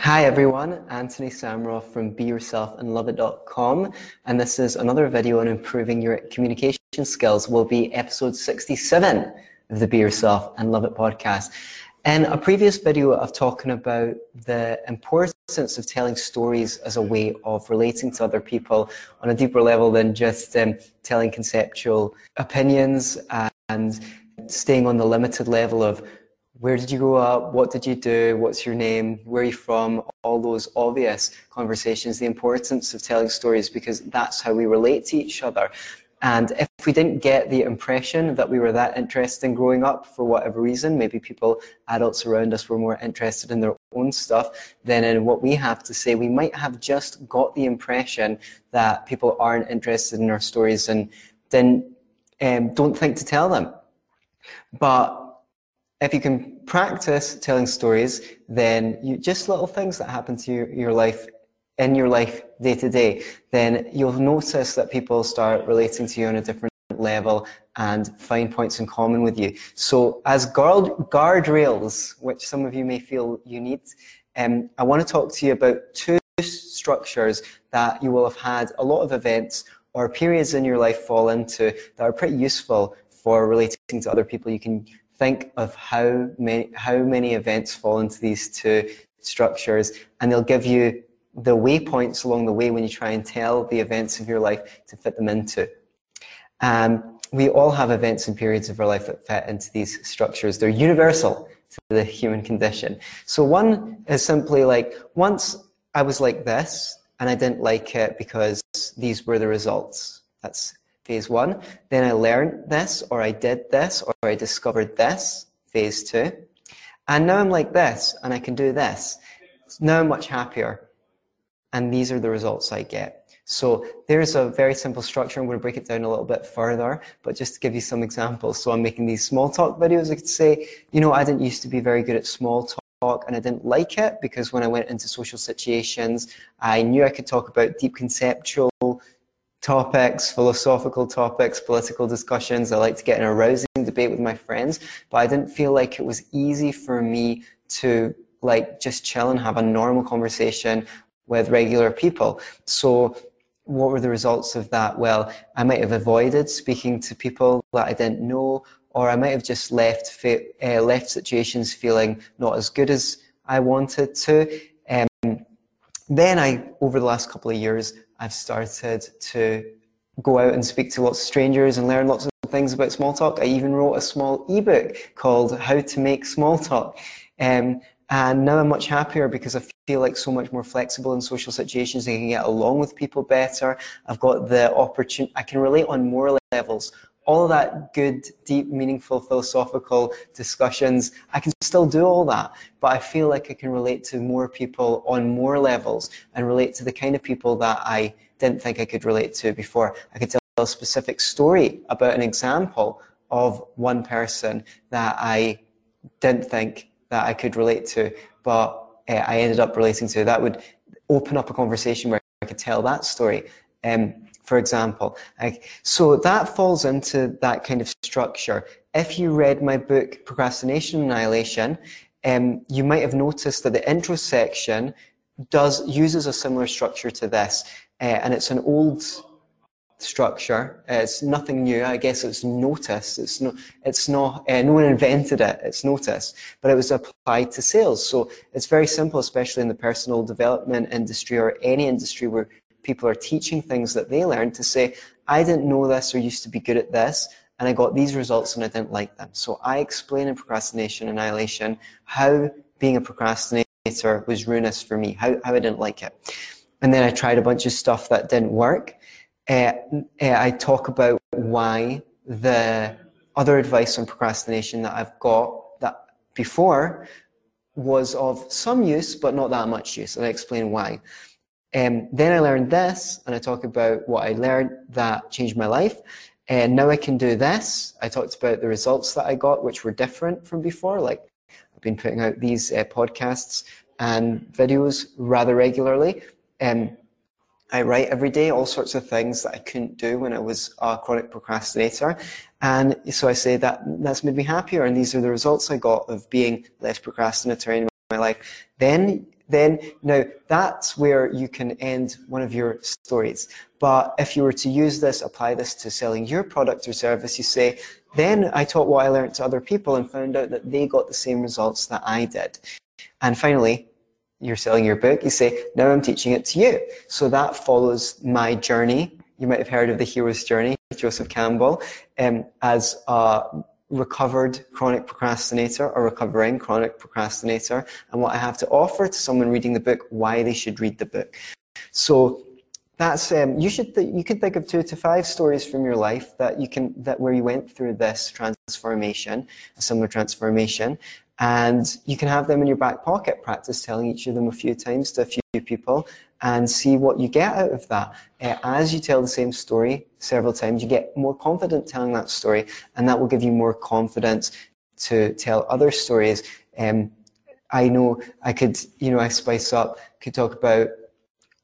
Hi everyone, Anthony Samroff from BeYourselfAndLoveIt.com and this is another video on improving your communication skills. Will be episode 67 of the Be Yourself and Love It podcast. In a previous video I've talking about the importance of telling stories as a way of relating to other people on a deeper level than just um, telling conceptual opinions and staying on the limited level of where did you grow up? What did you do? What's your name? Where are you from? All those obvious conversations, the importance of telling stories because that's how we relate to each other. And if we didn't get the impression that we were that interested in growing up for whatever reason, maybe people, adults around us were more interested in their own stuff than in what we have to say, we might have just got the impression that people aren't interested in our stories and then um, don't think to tell them. But if you can practice telling stories, then you, just little things that happen to your, your life in your life day to day, then you'll notice that people start relating to you on a different level and find points in common with you. So as guard, guardrails, which some of you may feel you need, um, I want to talk to you about two structures that you will have had a lot of events or periods in your life fall into that are pretty useful for relating to other people. You can think of how many, how many events fall into these two structures, and they'll give you the waypoints along the way when you try and tell the events of your life to fit them into. Um, we all have events and periods of our life that fit into these structures. They're universal to the human condition. So one is simply like, once I was like this, and I didn't like it because these were the results. That's phase one. Then I learned this, or I did this, or I discovered this, phase two. And now I'm like this, and I can do this. Now I'm much happier. And these are the results I get. So there's a very simple structure. I'm going to break it down a little bit further, but just to give you some examples. So I'm making these small talk videos. I could say, you know, I didn't used to be very good at small talk and I didn't like it because when I went into social situations, I knew I could talk about deep conceptual topics, philosophical topics, political discussions. I like to get in a rousing debate with my friends, but I didn't feel like it was easy for me to like just chill and have a normal conversation with regular people. So what were the results of that? Well, I might have avoided speaking to people that I didn't know, or I might have just left uh, left situations feeling not as good as I wanted to. Um, then I, over the last couple of years, I've started to go out and speak to lots of strangers and learn lots of things about small talk. I even wrote a small ebook called How to Make Small Talk. Um, and now I'm much happier because I feel like so much more flexible in social situations. I can get along with people better. I've got the opportunity, I can relate on more levels all of that good, deep, meaningful philosophical discussions, I can still do all that, but I feel like I can relate to more people on more levels and relate to the kind of people that I didn't think I could relate to before. I could tell a specific story about an example of one person that I didn't think that I could relate to, but uh, I ended up relating to. That would open up a conversation where I could tell that story. Um, for example. Like, so that falls into that kind of structure. If you read my book, Procrastination Annihilation, um, you might have noticed that the intro section does uses a similar structure to this, uh, and it's an old structure. It's nothing new. I guess it's notice. It's no, it's not. Uh, no one invented it. It's notice, but it was applied to sales. So it's very simple, especially in the personal development industry or any industry where people are teaching things that they learned to say, I didn't know this or used to be good at this, and I got these results and I didn't like them. So I explain in Procrastination Annihilation how being a procrastinator was ruinous for me, how, how I didn't like it. And then I tried a bunch of stuff that didn't work. Uh, I talk about why the other advice on procrastination that I've got that before was of some use, but not that much use. And I explain why. Um, then I learned this, and I talk about what I learned that changed my life. And now I can do this. I talked about the results that I got, which were different from before. Like I've been putting out these uh, podcasts and videos rather regularly. Um, I write every day, all sorts of things that I couldn't do when I was a chronic procrastinator. And so I say that that's made me happier. And these are the results I got of being less procrastinatory in my life. Then then now that's where you can end one of your stories. But if you were to use this, apply this to selling your product or service, you say, then I taught what I learned to other people and found out that they got the same results that I did. And finally, you're selling your book, you say, now I'm teaching it to you. So that follows my journey. You might have heard of the hero's journey, Joseph Campbell, um, as a recovered chronic procrastinator or recovering chronic procrastinator, and what I have to offer to someone reading the book, why they should read the book. So that's um, you should th- you can think of two to five stories from your life that you can that where you went through this transformation, a similar transformation, and you can have them in your back pocket. Practice telling each of them a few times to a few people, and see what you get out of that. Uh, as you tell the same story several times, you get more confident telling that story, and that will give you more confidence to tell other stories. Um, I know I could, you know, I spice up, could talk about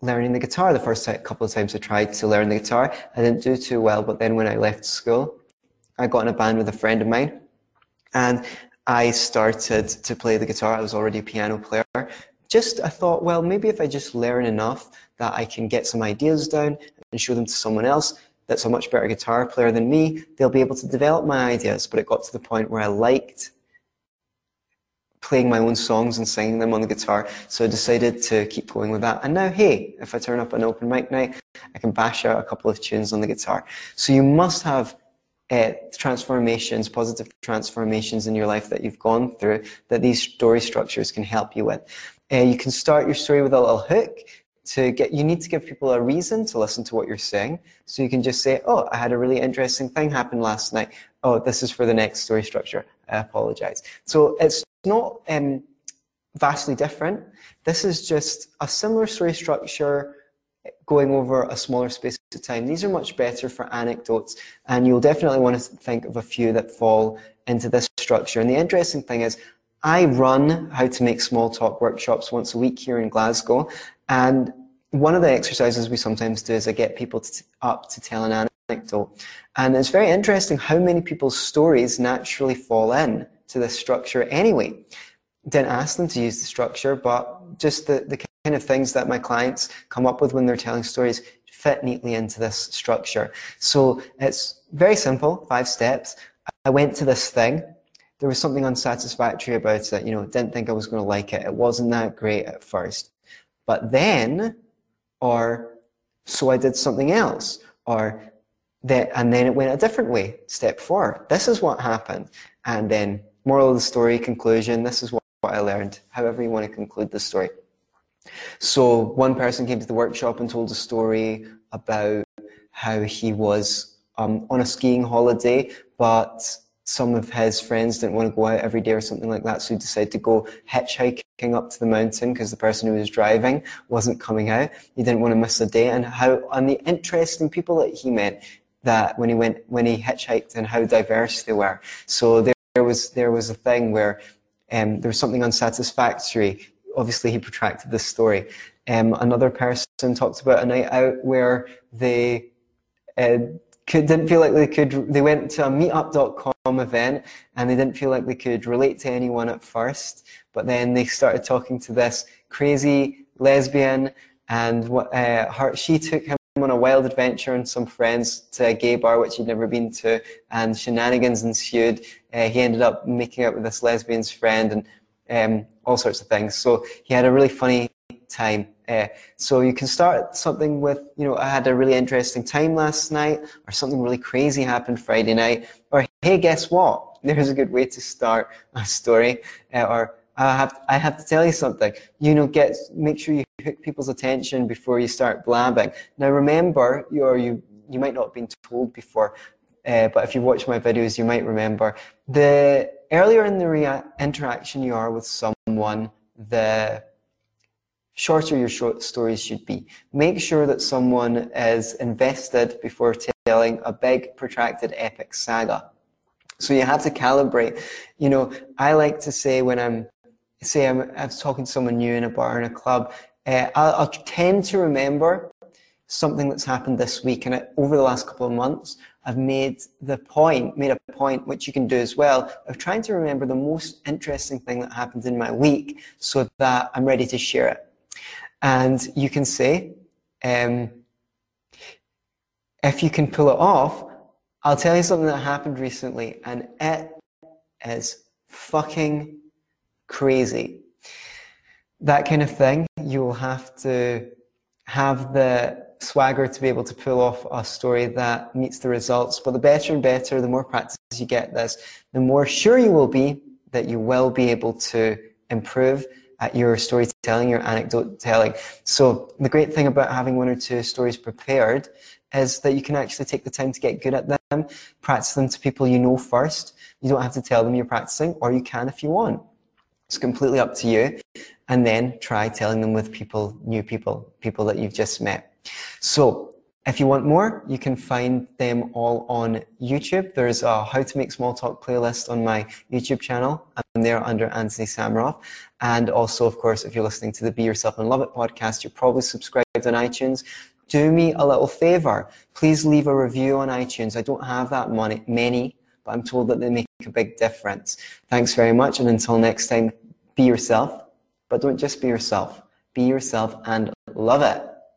learning the guitar. The first couple of times I tried to learn the guitar, I didn't do too well. But then when I left school, I got in a band with a friend of mine, and I started to play the guitar. I was already a piano player. Just I thought, well, maybe if I just learn enough that I can get some ideas down and show them to someone else that's a much better guitar player than me, they'll be able to develop my ideas. But it got to the point where I liked playing my own songs and singing them on the guitar. So I decided to keep going with that. And now, hey, if I turn up an open mic night, I can bash out a couple of tunes on the guitar. So you must have uh, transformations, positive transformations in your life that you've gone through that these story structures can help you with. Uh, you can start your story with a little hook to get, you need to give people a reason to listen to what you're saying. So you can just say, oh, I had a really interesting thing happen last night. Oh, this is for the next story structure. I apologize. So it's not um, vastly different. This is just a similar story structure going over a smaller space of time. These are much better for anecdotes, and you'll definitely want to think of a few that fall into this structure. And the interesting thing is, I run how to make small talk workshops once a week here in Glasgow, and one of the exercises we sometimes do is I get people to, up to tell an anecdote. And it's very interesting how many people's stories naturally fall in to this structure anyway. Didn't ask them to use the structure, but just the, the kind of things that my clients come up with when they're telling stories fit neatly into this structure. So it's very simple, five steps. I went to this thing. There was something unsatisfactory about it. You know, didn't think I was going to like it. It wasn't that great at first. But then, or so I did something else, or that, and then it went a different way. Step four. This is what happened. And then moral of the story, conclusion, this is what, what I learned, however you want to conclude the story. So one person came to the workshop and told a story about how he was um, on a skiing holiday, but some of his friends didn't want to go out every day or something like that, so he decided to go hitchhiking up to the mountain because the person who was driving wasn't coming out. He didn't want to miss a day, and how and the interesting people that he met that when he went when he hitchhiked and how diverse they were. So there there was there was a thing where um, there was something unsatisfactory. Obviously, he protracted this story. Um, another person talked about a night out where they uh, could, didn't feel like they could. They went to a Meetup.com event and they didn't feel like they could relate to anyone at first. But then they started talking to this crazy lesbian, and what uh, her, she took him on a wild adventure and some friends to a gay bar which he'd never been to, and shenanigans ensued. Uh, he ended up making out with this lesbian's friend and um, all sorts of things. So he had a really funny time. Uh, so you can start something with, you know, I had a really interesting time last night, or something really crazy happened Friday night, or hey, guess what? There's a good way to start a story, uh, or I have, I have to tell you something. You know, get make sure you hook people's attention before you start blabbing. Now, remember, you or you you might not have been told before, uh, but if you watch my videos, you might remember the earlier in the rea- interaction you are with someone, the shorter your short stories should be. Make sure that someone is invested before telling a big, protracted, epic saga. So you have to calibrate. You know, I like to say when I'm say I'm, I'm talking to someone new in a bar in a club, uh, I'll, I'll, tend to remember something that's happened this week and over the last couple of months, I've made the point, made a point, which you can do as well, of trying to remember the most interesting thing that happened in my week so that I'm ready to share it. And you can say, um, if you can pull it off, I'll tell you something that happened recently, and it is fucking crazy. That kind of thing, you'll have to have the swagger to be able to pull off a story that meets the results. But the better and better, the more practice you get this, the more sure you will be that you will be able to improve at your storytelling, your anecdote telling. So the great thing about having one or two stories prepared is that you can actually take the time to get good at them, practice them to people you know first. You don't have to tell them you're practicing, or you can if you want. It's completely up to you. And then try telling them with people, new people, people that you've just met. So if you want more, you can find them all on YouTube. There's a How to Make Small Talk playlist on my YouTube channel. I'm there under Anthony Samaroff. And also, of course, if you're listening to the Be Yourself and Love It podcast, you're probably subscribed on iTunes. Do me a little favor. Please leave a review on iTunes. I don't have that money, many, but I'm told that they make a big difference. Thanks very much. And until next time, be yourself, but don't just be yourself. Be yourself and love it.